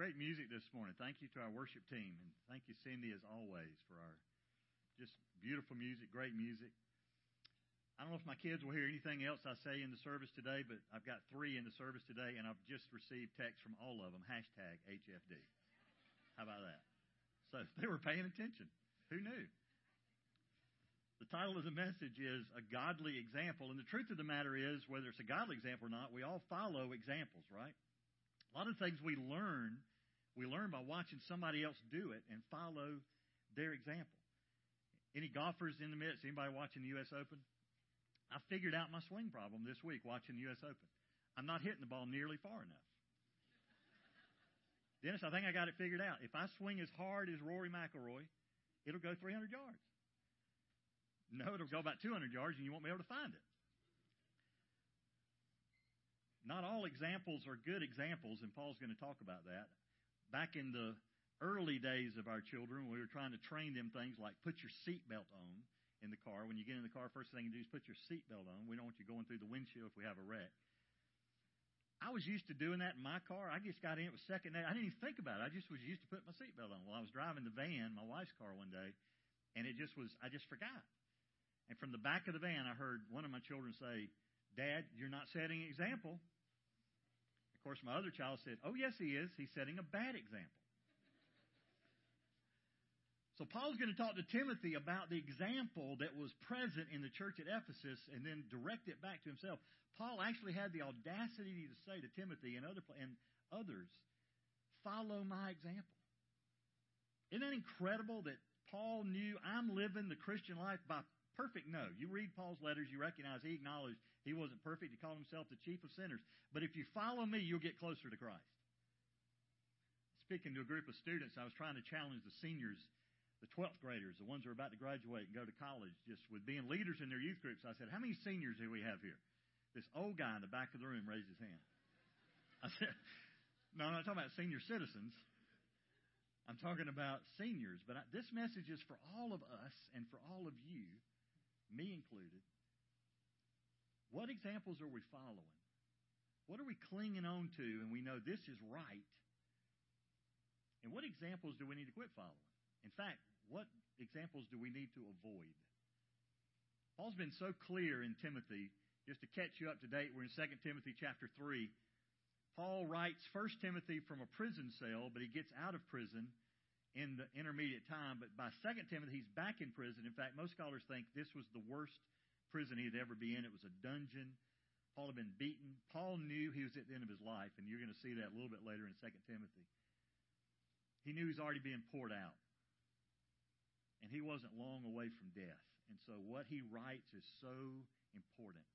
Great music this morning. Thank you to our worship team. And thank you, Cindy, as always, for our just beautiful music, great music. I don't know if my kids will hear anything else I say in the service today, but I've got three in the service today, and I've just received texts from all of them, hashtag HFD. How about that? So they were paying attention. Who knew? The title of the message is A Godly Example. And the truth of the matter is, whether it's a godly example or not, we all follow examples, right? A lot of things we learn, we learn by watching somebody else do it and follow their example. Any golfers in the midst? Anybody watching the U.S. Open? I figured out my swing problem this week watching the U.S. Open. I'm not hitting the ball nearly far enough. Dennis, I think I got it figured out. If I swing as hard as Rory McIlroy, it'll go 300 yards. No, it'll go about 200 yards, and you won't be able to find it. Not all examples are good examples, and Paul's going to talk about that. Back in the early days of our children, we were trying to train them things like put your seatbelt on in the car. When you get in the car, first thing you do is put your seatbelt on. We don't want you going through the windshield if we have a wreck. I was used to doing that in my car. I just got in. It was second day. I didn't even think about it. I just was used to putting my seatbelt on. Well, I was driving the van, my wife's car, one day, and it just was. I just forgot. And from the back of the van, I heard one of my children say, "Dad, you're not setting an example." Of course, my other child said, Oh, yes, he is. He's setting a bad example. So, Paul's going to talk to Timothy about the example that was present in the church at Ephesus and then direct it back to himself. Paul actually had the audacity to say to Timothy and, other, and others, Follow my example. Isn't that incredible that Paul knew I'm living the Christian life by perfect? No. You read Paul's letters, you recognize he acknowledged he wasn't perfect. He called himself the chief of sinners. But if you follow me, you'll get closer to Christ. Speaking to a group of students, I was trying to challenge the seniors, the 12th graders, the ones who are about to graduate and go to college, just with being leaders in their youth groups. I said, How many seniors do we have here? This old guy in the back of the room raised his hand. I said, No, I'm not talking about senior citizens. I'm talking about seniors. But I, this message is for all of us and for all of you, me included. What examples are we following? What are we clinging on to and we know this is right? And what examples do we need to quit following? In fact, what examples do we need to avoid? Paul's been so clear in Timothy, just to catch you up to date, we're in 2 Timothy chapter 3. Paul writes 1 Timothy from a prison cell, but he gets out of prison in the intermediate time. But by 2 Timothy, he's back in prison. In fact, most scholars think this was the worst prison he'd ever be in. It was a dungeon. Paul had been beaten. Paul knew he was at the end of his life, and you're going to see that a little bit later in 2 Timothy. He knew he was already being poured out. And he wasn't long away from death. And so what he writes is so important.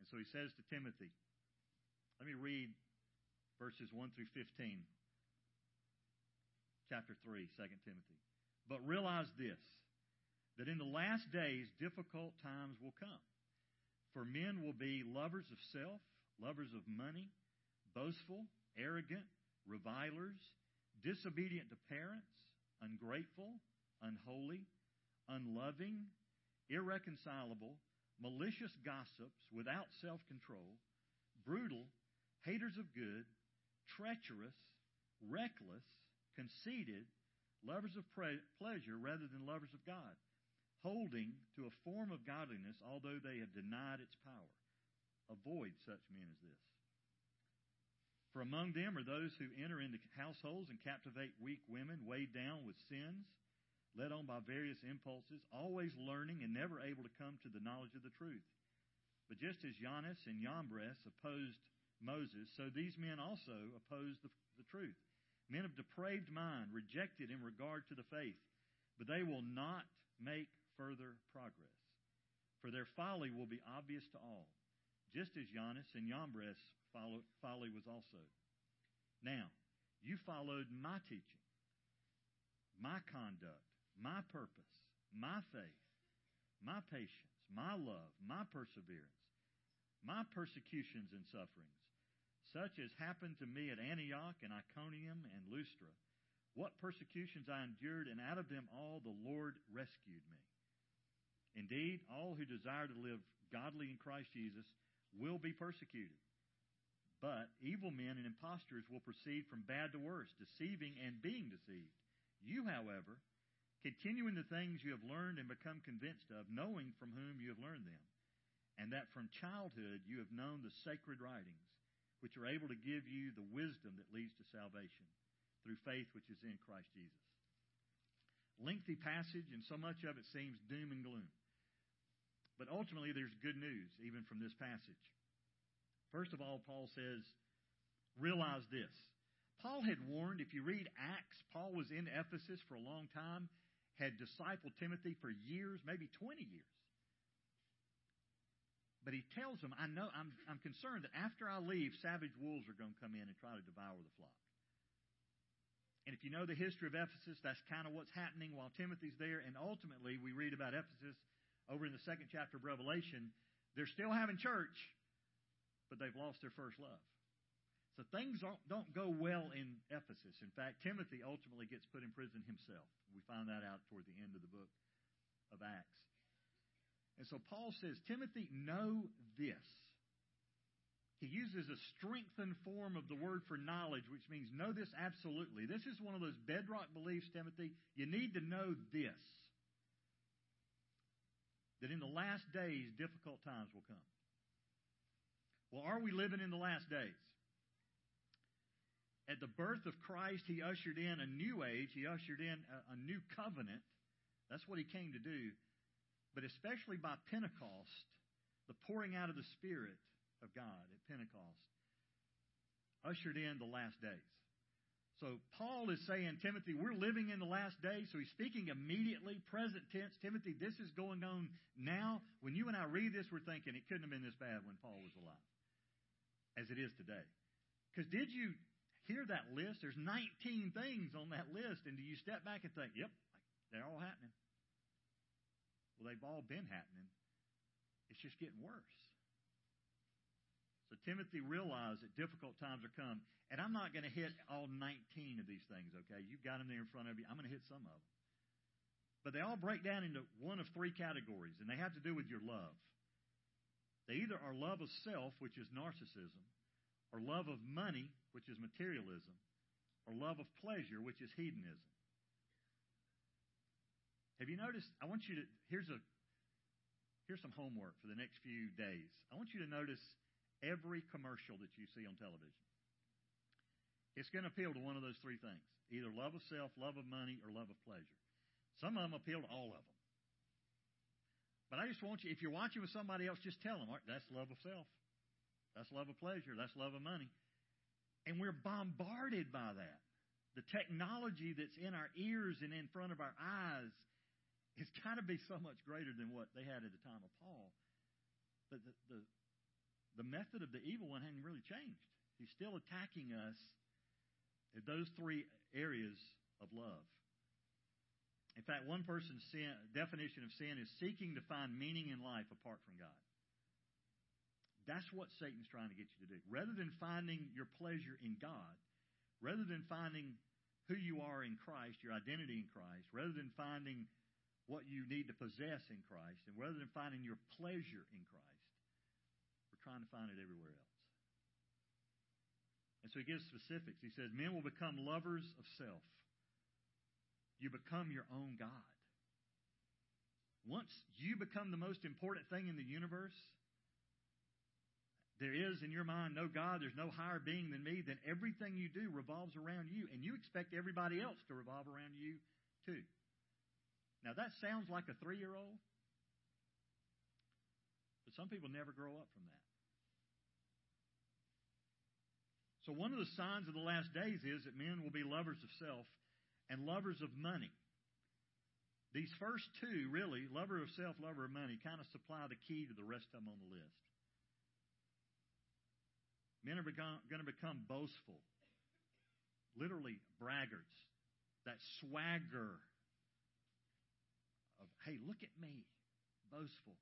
And so he says to Timothy, let me read verses 1 through 15, chapter 3, 2 Timothy. But realize this that in the last days difficult times will come. For men will be lovers of self, lovers of money, boastful, arrogant, revilers, disobedient to parents, ungrateful, unholy, unloving, irreconcilable, malicious gossips, without self control, brutal, haters of good, treacherous, reckless, conceited, lovers of pre- pleasure rather than lovers of God holding to a form of godliness, although they have denied its power. Avoid such men as this. For among them are those who enter into households and captivate weak women, weighed down with sins, led on by various impulses, always learning and never able to come to the knowledge of the truth. But just as Jannes and Jambres opposed Moses, so these men also opposed the, the truth. Men of depraved mind, rejected in regard to the faith, but they will not make further progress. For their folly will be obvious to all, just as Jannes and Yambres' folly was also. Now, you followed my teaching, my conduct, my purpose, my faith, my patience, my love, my perseverance, my persecutions and sufferings, such as happened to me at Antioch and Iconium and Lystra. What persecutions I endured, and out of them all the Lord rescued me. Indeed, all who desire to live godly in Christ Jesus will be persecuted. But evil men and impostors will proceed from bad to worse, deceiving and being deceived. You, however, continue in the things you have learned and become convinced of, knowing from whom you have learned them, and that from childhood you have known the sacred writings, which are able to give you the wisdom that leads to salvation through faith which is in Christ Jesus. Lengthy passage, and so much of it seems doom and gloom. But ultimately, there's good news, even from this passage. First of all, Paul says, realize this. Paul had warned, if you read Acts, Paul was in Ephesus for a long time, had discipled Timothy for years, maybe 20 years. But he tells them, I know, I'm, I'm concerned that after I leave, savage wolves are going to come in and try to devour the flock. And if you know the history of Ephesus, that's kind of what's happening while Timothy's there. And ultimately, we read about Ephesus over in the second chapter of Revelation. They're still having church, but they've lost their first love. So things don't, don't go well in Ephesus. In fact, Timothy ultimately gets put in prison himself. We find that out toward the end of the book of Acts. And so Paul says, Timothy, know this. He uses a strengthened form of the word for knowledge, which means know this absolutely. This is one of those bedrock beliefs, Timothy. You need to know this that in the last days, difficult times will come. Well, are we living in the last days? At the birth of Christ, he ushered in a new age. He ushered in a, a new covenant. That's what he came to do. But especially by Pentecost, the pouring out of the Spirit of God at Pentecost ushered in the last days. So Paul is saying, Timothy, we're living in the last days. So he's speaking immediately, present tense. Timothy, this is going on now. When you and I read this, we're thinking it couldn't have been this bad when Paul was alive, as it is today. Because did you hear that list, there's 19 things on that list, and do you step back and think, yep, they're all happening? Well, they've all been happening. It's just getting worse. So Timothy realized that difficult times are come. And I'm not going to hit all 19 of these things, okay? You've got them there in front of you. I'm going to hit some of them. But they all break down into one of three categories, and they have to do with your love. They either are love of self, which is narcissism, or love of money, which is materialism, or love of pleasure, which is hedonism. Have you noticed? I want you to here's a here's some homework for the next few days. I want you to notice every commercial that you see on television. It's going to appeal to one of those three things: either love of self, love of money, or love of pleasure. Some of them appeal to all of them. But I just want you, if you're watching with somebody else, just tell them, right, that's love of self. That's love of pleasure. That's love of money. And we're bombarded by that. The technology that's in our ears and in front of our eyes has got to be so much greater than what they had at the time of Paul. But the, the, the method of the evil one hadn't really changed. He's still attacking us at those three areas of love. In fact, one person's sin, definition of sin is seeking to find meaning in life apart from God. That's what Satan's trying to get you to do. Rather than finding your pleasure in God, rather than finding who you are in Christ, your identity in Christ, rather than finding what you need to possess in Christ, and rather than finding your pleasure in Christ, trying to find it everywhere else. And so he gives specifics. He says, Men will become lovers of self. You become your own God. Once you become the most important thing in the universe, there is in your mind no God, there's no higher being than me, then everything you do revolves around you, and you expect everybody else to revolve around you too. Now, that sounds like a three year old, but some people never grow up from that. So, one of the signs of the last days is that men will be lovers of self and lovers of money. These first two, really, lover of self, lover of money, kind of supply the key to the rest of them on the list. Men are going to become boastful, literally braggarts. That swagger of, hey, look at me, boastful.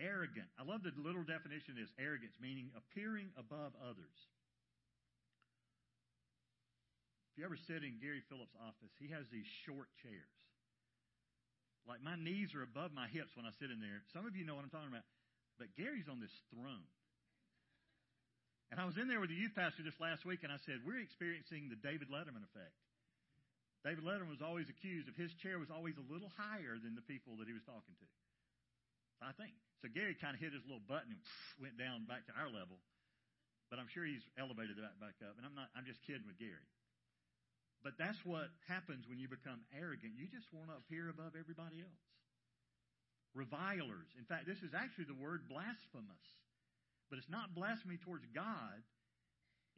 Arrogant. I love the little definition of this arrogance, meaning appearing above others. If you ever sit in Gary Phillips' office, he has these short chairs. Like my knees are above my hips when I sit in there. Some of you know what I'm talking about. But Gary's on this throne. And I was in there with the youth pastor just last week, and I said, We're experiencing the David Letterman effect. David Letterman was always accused of his chair was always a little higher than the people that he was talking to. I think. So Gary kind of hit his little button and went down back to our level. But I'm sure he's elevated that back up. And I'm not I'm just kidding with Gary. But that's what happens when you become arrogant. You just want to appear above everybody else. Revilers. In fact, this is actually the word blasphemous. But it's not blasphemy towards God.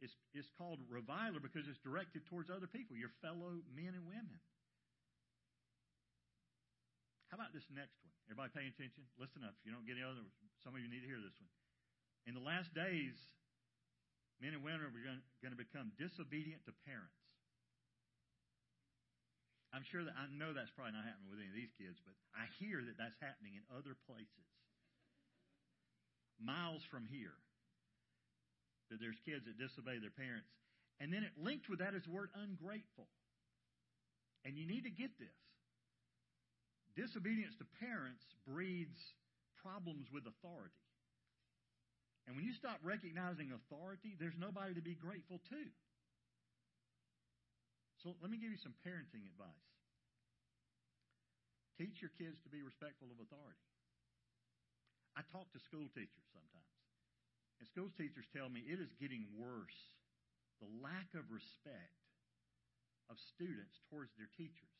It's, it's called reviler because it's directed towards other people, your fellow men and women. How about this next one? Everybody paying attention? Listen up. If you don't get any other, some of you need to hear this one. In the last days, men and women are going to become disobedient to parents. I'm sure that I know that's probably not happening with any of these kids, but I hear that that's happening in other places miles from here that there's kids that disobey their parents. And then it linked with that is the word ungrateful. And you need to get this. Disobedience to parents breeds problems with authority. And when you stop recognizing authority, there's nobody to be grateful to. So let me give you some parenting advice. Teach your kids to be respectful of authority. I talk to school teachers sometimes. And school teachers tell me it is getting worse. The lack of respect of students towards their teachers.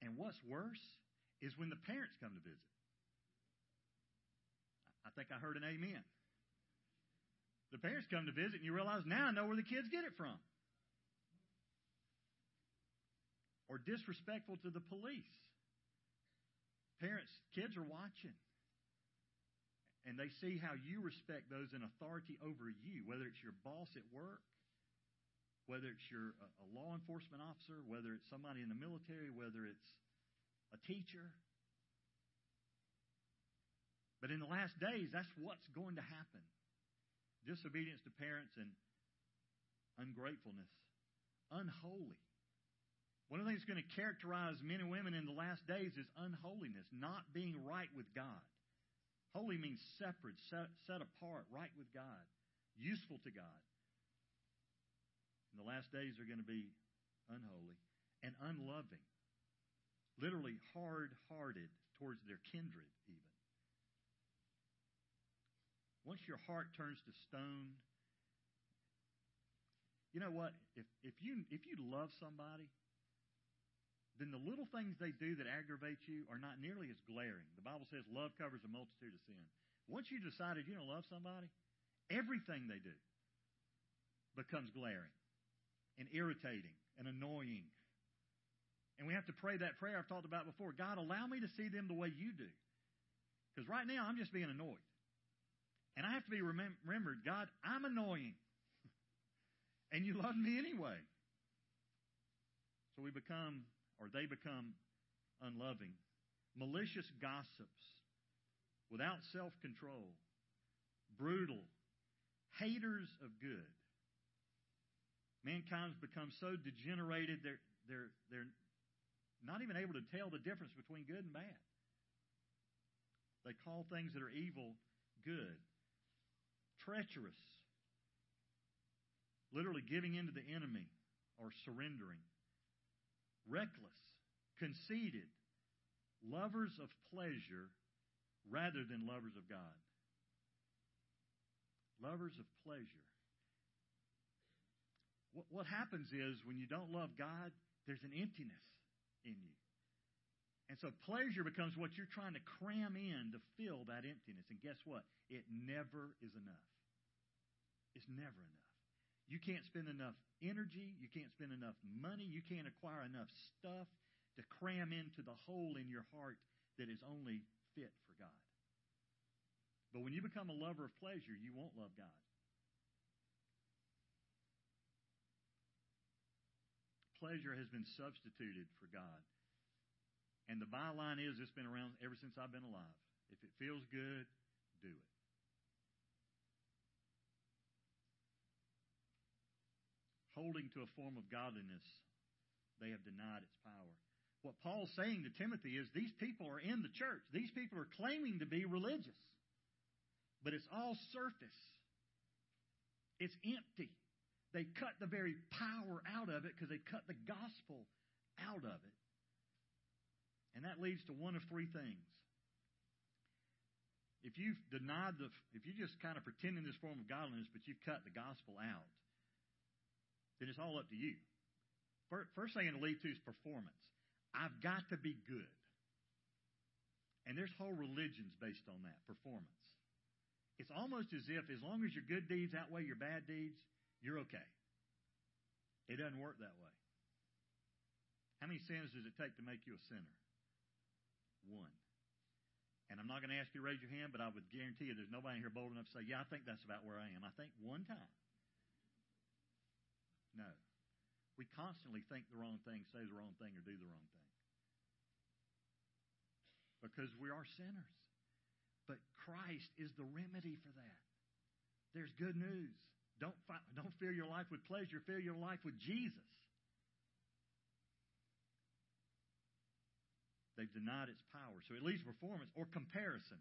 And what's worse is when the parents come to visit. I think I heard an amen. The parents come to visit and you realize now I know where the kids get it from. Or disrespectful to the police. Parents, kids are watching and they see how you respect those in authority over you, whether it's your boss at work, whether it's your uh, a law enforcement officer, whether it's somebody in the military, whether it's a teacher. But in the last days, that's what's going to happen. Disobedience to parents and ungratefulness, unholy. One of the things that's going to characterize men and women in the last days is unholiness, not being right with God. Holy means separate, set, set apart, right with God, useful to God. The last days are going to be unholy and unloving. Literally hard hearted towards their kindred, even. Once your heart turns to stone, you know what? If, if, you, if you love somebody, then the little things they do that aggravate you are not nearly as glaring. The Bible says love covers a multitude of sin. Once you decided you don't love somebody, everything they do becomes glaring and irritating and annoying. And we have to pray that prayer I've talked about before. God, allow me to see them the way you do. Because right now I'm just being annoyed. And I have to be remem- remembered, God, I'm annoying. and you love me anyway. So we become or they become unloving, malicious gossips, without self control, brutal, haters of good. Mankind's become so degenerated they're, they're, they're not even able to tell the difference between good and bad. They call things that are evil good. Treacherous. Literally giving in to the enemy or surrendering reckless, conceited, lovers of pleasure rather than lovers of God. Lovers of pleasure. What, what happens is when you don't love God, there's an emptiness in you. And so pleasure becomes what you're trying to cram in to fill that emptiness. And guess what? It never is enough. It's never enough. You can't spend enough energy. You can't spend enough money. You can't acquire enough stuff to cram into the hole in your heart that is only fit for God. But when you become a lover of pleasure, you won't love God. Pleasure has been substituted for God. And the byline is it's been around ever since I've been alive. If it feels good, do it. Holding to a form of godliness, they have denied its power. What Paul's saying to Timothy is these people are in the church. These people are claiming to be religious. But it's all surface. It's empty. They cut the very power out of it because they cut the gospel out of it. And that leads to one of three things. If you've denied the, if you're just kind of pretending this form of godliness, but you've cut the gospel out, then it's all up to you. First thing it'll lead to is performance. I've got to be good. And there's whole religions based on that performance. It's almost as if as long as your good deeds outweigh your bad deeds, you're okay. It doesn't work that way. How many sins does it take to make you a sinner? One. And I'm not going to ask you to raise your hand, but I would guarantee you there's nobody here bold enough to say, Yeah, I think that's about where I am. I think one time. No. We constantly think the wrong thing, say the wrong thing, or do the wrong thing. Because we are sinners. But Christ is the remedy for that. There's good news. Don't, don't fill your life with pleasure, fill your life with Jesus. They've denied its power. So it leads performance or comparison.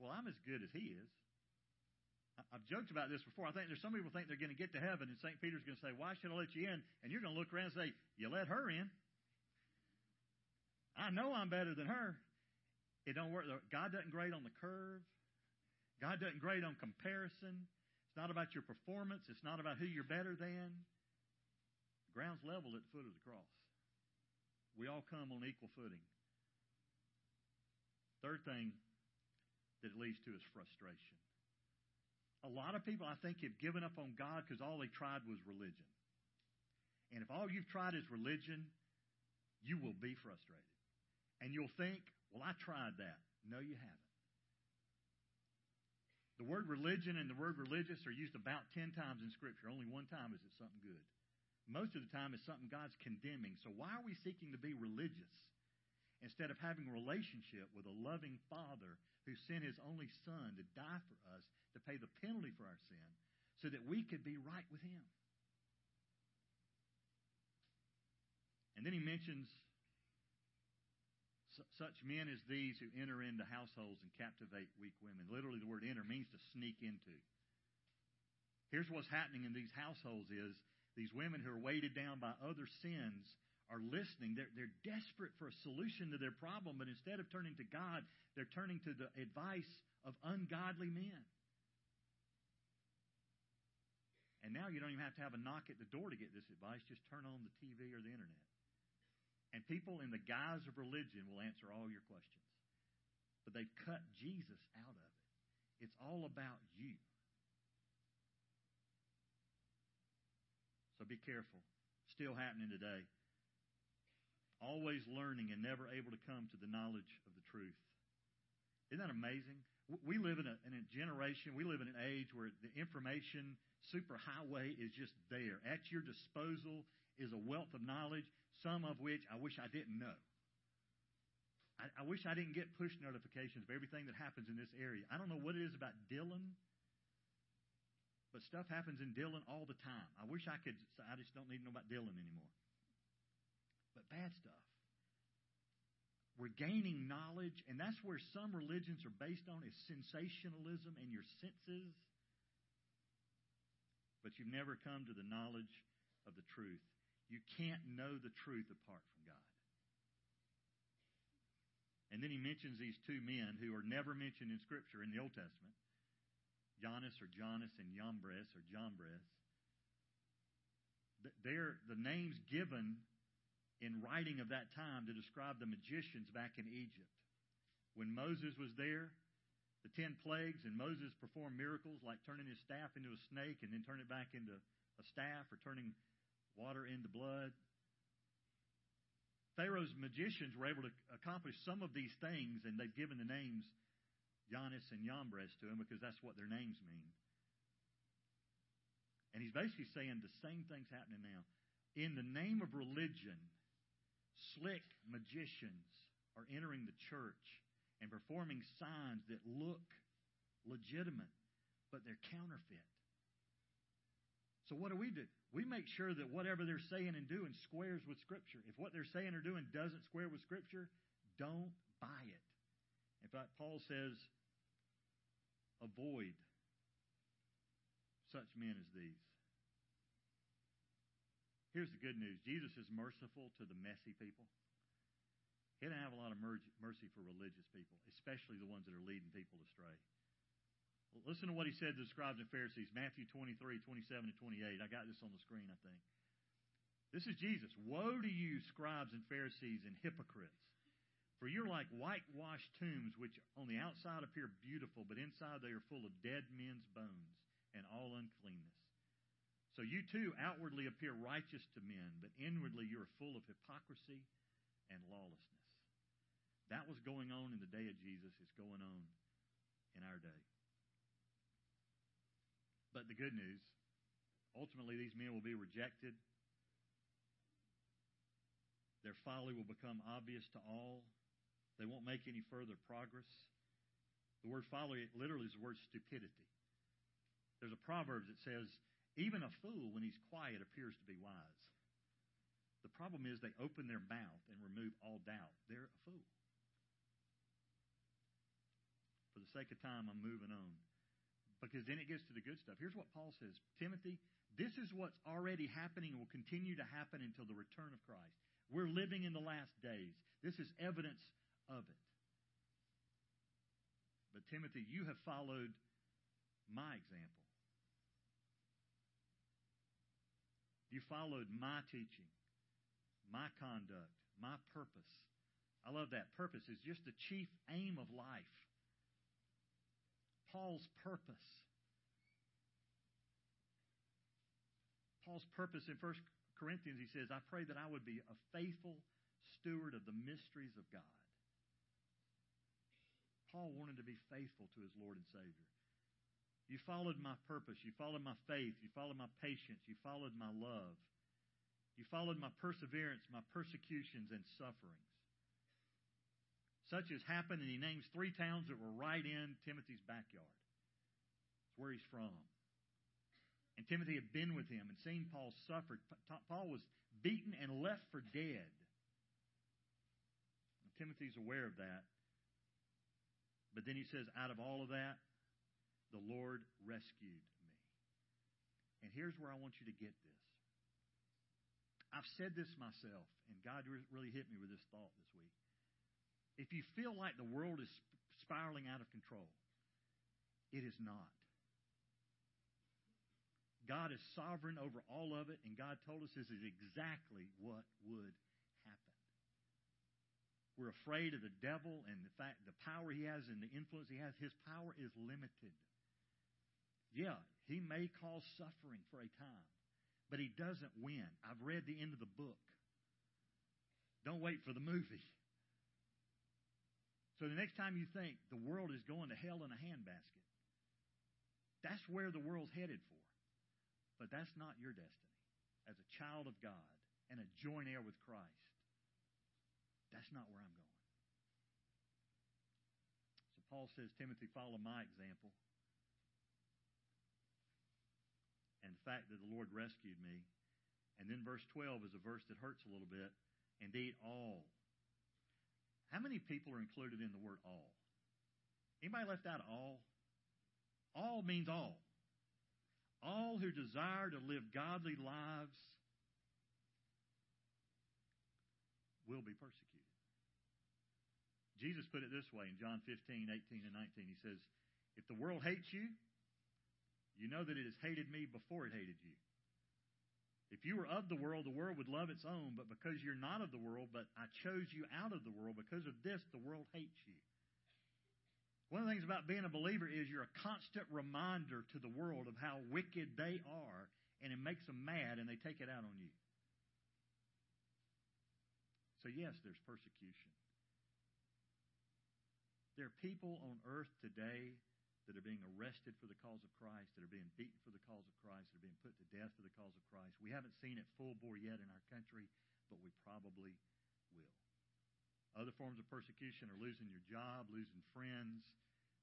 Well, I'm as good as he is. I've joked about this before. I think there's some people think they're going to get to heaven, and St. Peter's going to say, Why should I let you in? And you're going to look around and say, You let her in. I know I'm better than her. It don't work. God doesn't grade on the curve. God doesn't grade on comparison. It's not about your performance. It's not about who you're better than. The ground's leveled at the foot of the cross. We all come on equal footing. Third thing that it leads to is frustration. A lot of people, I think, have given up on God because all they tried was religion. And if all you've tried is religion, you will be frustrated. And you'll think, well, I tried that. No, you haven't. The word religion and the word religious are used about 10 times in Scripture. Only one time is it something good. Most of the time it's something God's condemning. So why are we seeking to be religious instead of having a relationship with a loving Father who sent his only Son to die for us, to pay the penalty for our sin, so that we could be right with him? And then he mentions such men as these who enter into households and captivate weak women. Literally, the word enter means to sneak into. Here's what's happening in these households is these women who are weighted down by other sins are listening. They're, they're desperate for a solution to their problem, but instead of turning to God, they're turning to the advice of ungodly men. And now you don't even have to have a knock at the door to get this advice. Just turn on the TV or the internet. And people in the guise of religion will answer all your questions. But they've cut Jesus out of it. It's all about you. So be careful. Still happening today. Always learning and never able to come to the knowledge of the truth. Isn't that amazing? We live in a, in a generation, we live in an age where the information superhighway is just there. At your disposal is a wealth of knowledge some of which I wish I didn't know. I, I wish I didn't get push notifications of everything that happens in this area. I don't know what it is about Dillon, but stuff happens in Dillon all the time. I wish I could, I just don't need to know about Dillon anymore. But bad stuff. We're gaining knowledge, and that's where some religions are based on is sensationalism and your senses. But you've never come to the knowledge of the truth. You can't know the truth apart from God. And then he mentions these two men who are never mentioned in Scripture in the Old Testament Jannes or Jonas and Jambres or Jambres. They're the names given in writing of that time to describe the magicians back in Egypt. When Moses was there, the ten plagues, and Moses performed miracles like turning his staff into a snake and then turning it back into a staff or turning water into blood. Pharaoh's magicians were able to accomplish some of these things, and they've given the names Jannes and Jambres to him because that's what their names mean. And he's basically saying the same thing's happening now. In the name of religion, slick magicians are entering the church and performing signs that look legitimate, but they're counterfeit. So what do we do? We make sure that whatever they're saying and doing squares with Scripture. If what they're saying or doing doesn't square with Scripture, don't buy it. In fact, Paul says, avoid such men as these. Here's the good news Jesus is merciful to the messy people. He doesn't have a lot of mercy for religious people, especially the ones that are leading people astray. Listen to what he said to the scribes and Pharisees, Matthew 23, 27 and 28. I got this on the screen, I think. This is Jesus. Woe to you, scribes and Pharisees and hypocrites! For you're like whitewashed tombs, which on the outside appear beautiful, but inside they are full of dead men's bones and all uncleanness. So you too outwardly appear righteous to men, but inwardly you are full of hypocrisy and lawlessness. That was going on in the day of Jesus. It's going on in our day. But the good news ultimately, these men will be rejected. Their folly will become obvious to all. They won't make any further progress. The word folly literally is the word stupidity. There's a proverb that says, even a fool, when he's quiet, appears to be wise. The problem is they open their mouth and remove all doubt. They're a fool. For the sake of time, I'm moving on. Because then it gets to the good stuff. Here's what Paul says Timothy, this is what's already happening and will continue to happen until the return of Christ. We're living in the last days. This is evidence of it. But Timothy, you have followed my example. You followed my teaching, my conduct, my purpose. I love that. Purpose is just the chief aim of life. Paul's purpose. Paul's purpose in 1 Corinthians, he says, I pray that I would be a faithful steward of the mysteries of God. Paul wanted to be faithful to his Lord and Savior. You followed my purpose. You followed my faith. You followed my patience. You followed my love. You followed my perseverance, my persecutions, and sufferings such as happened, and he names three towns that were right in Timothy's backyard. It's where he's from. And Timothy had been with him and seen Paul suffer. Paul was beaten and left for dead. And Timothy's aware of that. But then he says, out of all of that, the Lord rescued me. And here's where I want you to get this. I've said this myself, and God really hit me with this thought this week if you feel like the world is spiraling out of control, it is not. God is sovereign over all of it, and God told us this is exactly what would happen. We're afraid of the devil and the fact the power he has and the influence he has. His power is limited. Yeah, he may cause suffering for a time, but he doesn't win. I've read the end of the book. Don't wait for the movie. So the next time you think the world is going to hell in a handbasket, that's where the world's headed for. But that's not your destiny. As a child of God and a joint heir with Christ, that's not where I'm going. So Paul says, Timothy, follow my example. And the fact that the Lord rescued me. And then verse 12 is a verse that hurts a little bit. Indeed, all how many people are included in the word all? Anybody left out all? All means all. All who desire to live godly lives will be persecuted. Jesus put it this way in John 15, 18, and 19. He says, If the world hates you, you know that it has hated me before it hated you. If you were of the world, the world would love its own, but because you're not of the world, but I chose you out of the world, because of this, the world hates you. One of the things about being a believer is you're a constant reminder to the world of how wicked they are, and it makes them mad, and they take it out on you. So, yes, there's persecution. There are people on earth today that are being arrested for the cause of Christ, that are being beaten for the cause of Christ, that are being put to death for the cause of Christ. We haven't seen it full bore yet in our country, but we probably will. Other forms of persecution are losing your job, losing friends,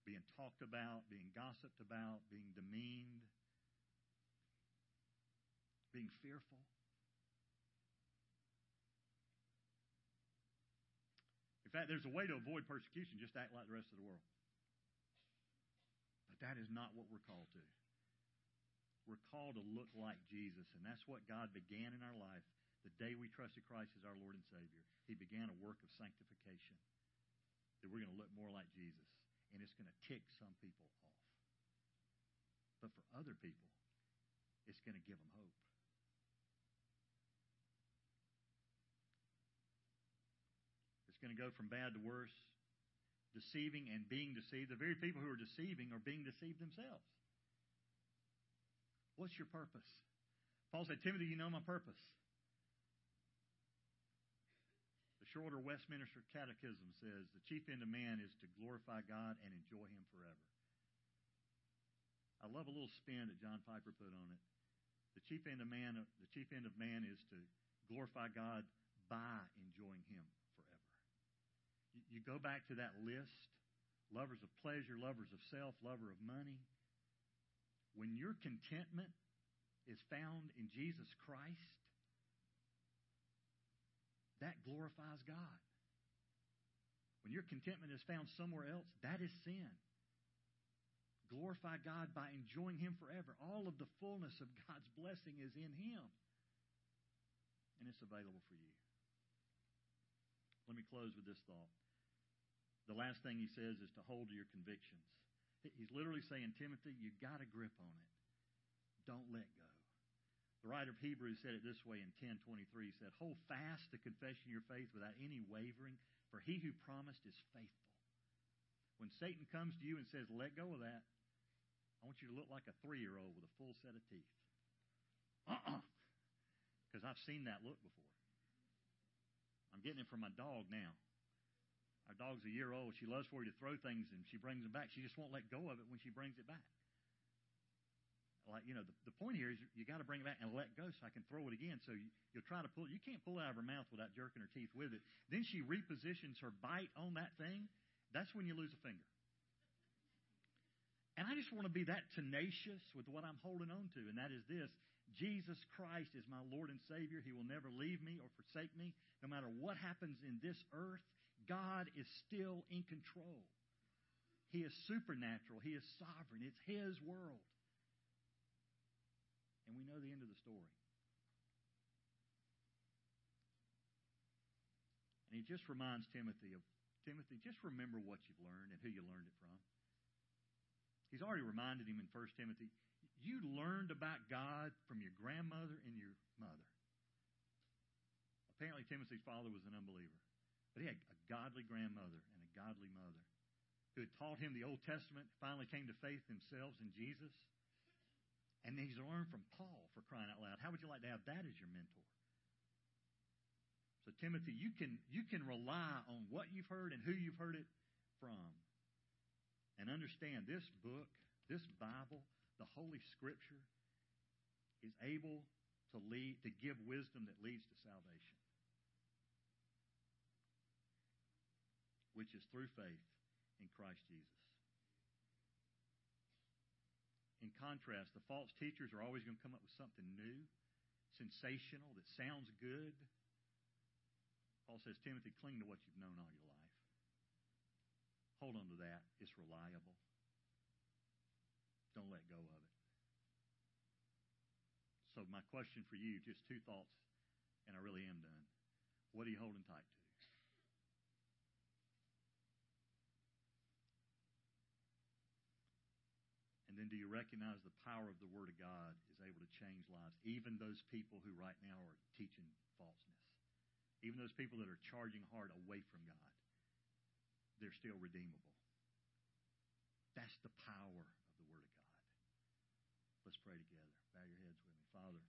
being talked about, being gossiped about, being demeaned, being fearful. In fact, there's a way to avoid persecution. Just act like the rest of the world that is not what we're called to. We're called to look like Jesus, and that's what God began in our life the day we trusted Christ as our Lord and Savior. He began a work of sanctification that we're going to look more like Jesus, and it's going to tick some people off. But for other people, it's going to give them hope. It's going to go from bad to worse, deceiving and being deceived. The very people who are deceiving are being deceived themselves. What's your purpose? Paul said, Timothy, you know my purpose. The shorter Westminster Catechism says the chief end of man is to glorify God and enjoy Him forever. I love a little spin that John Piper put on it. The chief end of man, the chief end of man is to glorify God by enjoying Him. You, go back to that list: lovers of pleasure, lovers of self, lover of money. When your contentment is found in Jesus Christ, that glorifies God. When your contentment is found somewhere else, that is sin glorify God by enjoying Him forever. All of the fullness of God's blessing is in Him, and it's available for you. Let me close with this thought. The last thing he says is to hold to your convictions. He's literally saying, Timothy, you've got a grip on it. Don't let go. The writer of Hebrews said it this way in 10:23. He said, "Hold fast the confession of your faith without any wavering, for he who promised is faithful." When Satan comes to you and says, "Let go of that," I want you to look like a three year old with a full set of teeth. Uh uh-uh. uh. Because I've seen that look before. I'm getting it from my dog now. Our dog's a year old. She loves for you to throw things and she brings them back. She just won't let go of it when she brings it back. Like, you know, the, the point here is you got to bring it back and let go so I can throw it again. So you, you'll try to pull it. You can't pull it out of her mouth without jerking her teeth with it. Then she repositions her bite on that thing. That's when you lose a finger. And I just want to be that tenacious with what I'm holding on to, and that is this Jesus Christ is my Lord and Savior. He will never leave me or forsake me. No matter what happens in this earth, God is still in control. He is supernatural, He is sovereign. It's His world. And we know the end of the story. And he just reminds Timothy of Timothy, just remember what you've learned and who you learned it from. He's already reminded him in 1 Timothy, you learned about God from your grandmother and your mother. Apparently, Timothy's father was an unbeliever, but he had a godly grandmother and a godly mother who had taught him the Old Testament, finally came to faith themselves in Jesus. And he's learned from Paul for crying out loud. How would you like to have that as your mentor? So, Timothy, you can, you can rely on what you've heard and who you've heard it from. And understand this book, this Bible, the Holy Scripture, is able to lead to give wisdom that leads to salvation. Which is through faith in Christ Jesus. In contrast, the false teachers are always going to come up with something new, sensational, that sounds good. Paul says, Timothy, cling to what you've known all your life. Hold on to that. It's reliable. Don't let go of it. So, my question for you just two thoughts, and I really am done. What are you holding tight to? And then, do you recognize the power of the Word of God is able to change lives, even those people who right now are teaching falseness, even those people that are charging hard away from God? they're still redeemable. That's the power of the Word of God. Let's pray together. Bow your heads with me. Father,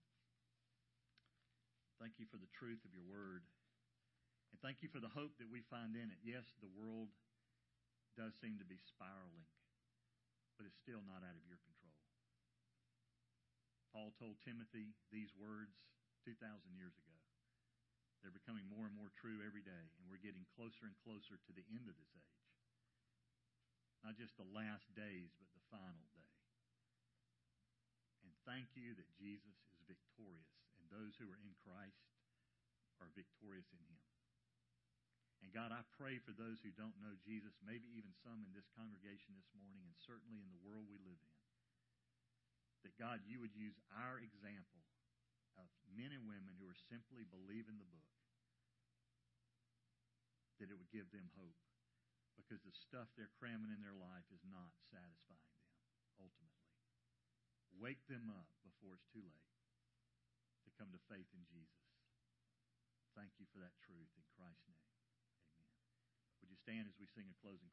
thank you for the truth of your Word. And thank you for the hope that we find in it. Yes, the world does seem to be spiraling, but it's still not out of your control. Paul told Timothy these words 2,000 years ago. They're becoming more and more true every day, and we're getting closer and closer to the end of this age. Not just the last days, but the final thank you that Jesus is victorious, and those who are in Christ are victorious in him. And God, I pray for those who don't know Jesus, maybe even some in this congregation this morning, and certainly in the world we live in. that God, you would use our example of men and women who are simply believing the book, that it would give them hope. Because the stuff they're cramming in their life is not satisfying them, ultimately. Wake them up before it's too late to come to faith in Jesus. Thank you for that truth in Christ's name. Amen. Would you stand as we sing a closing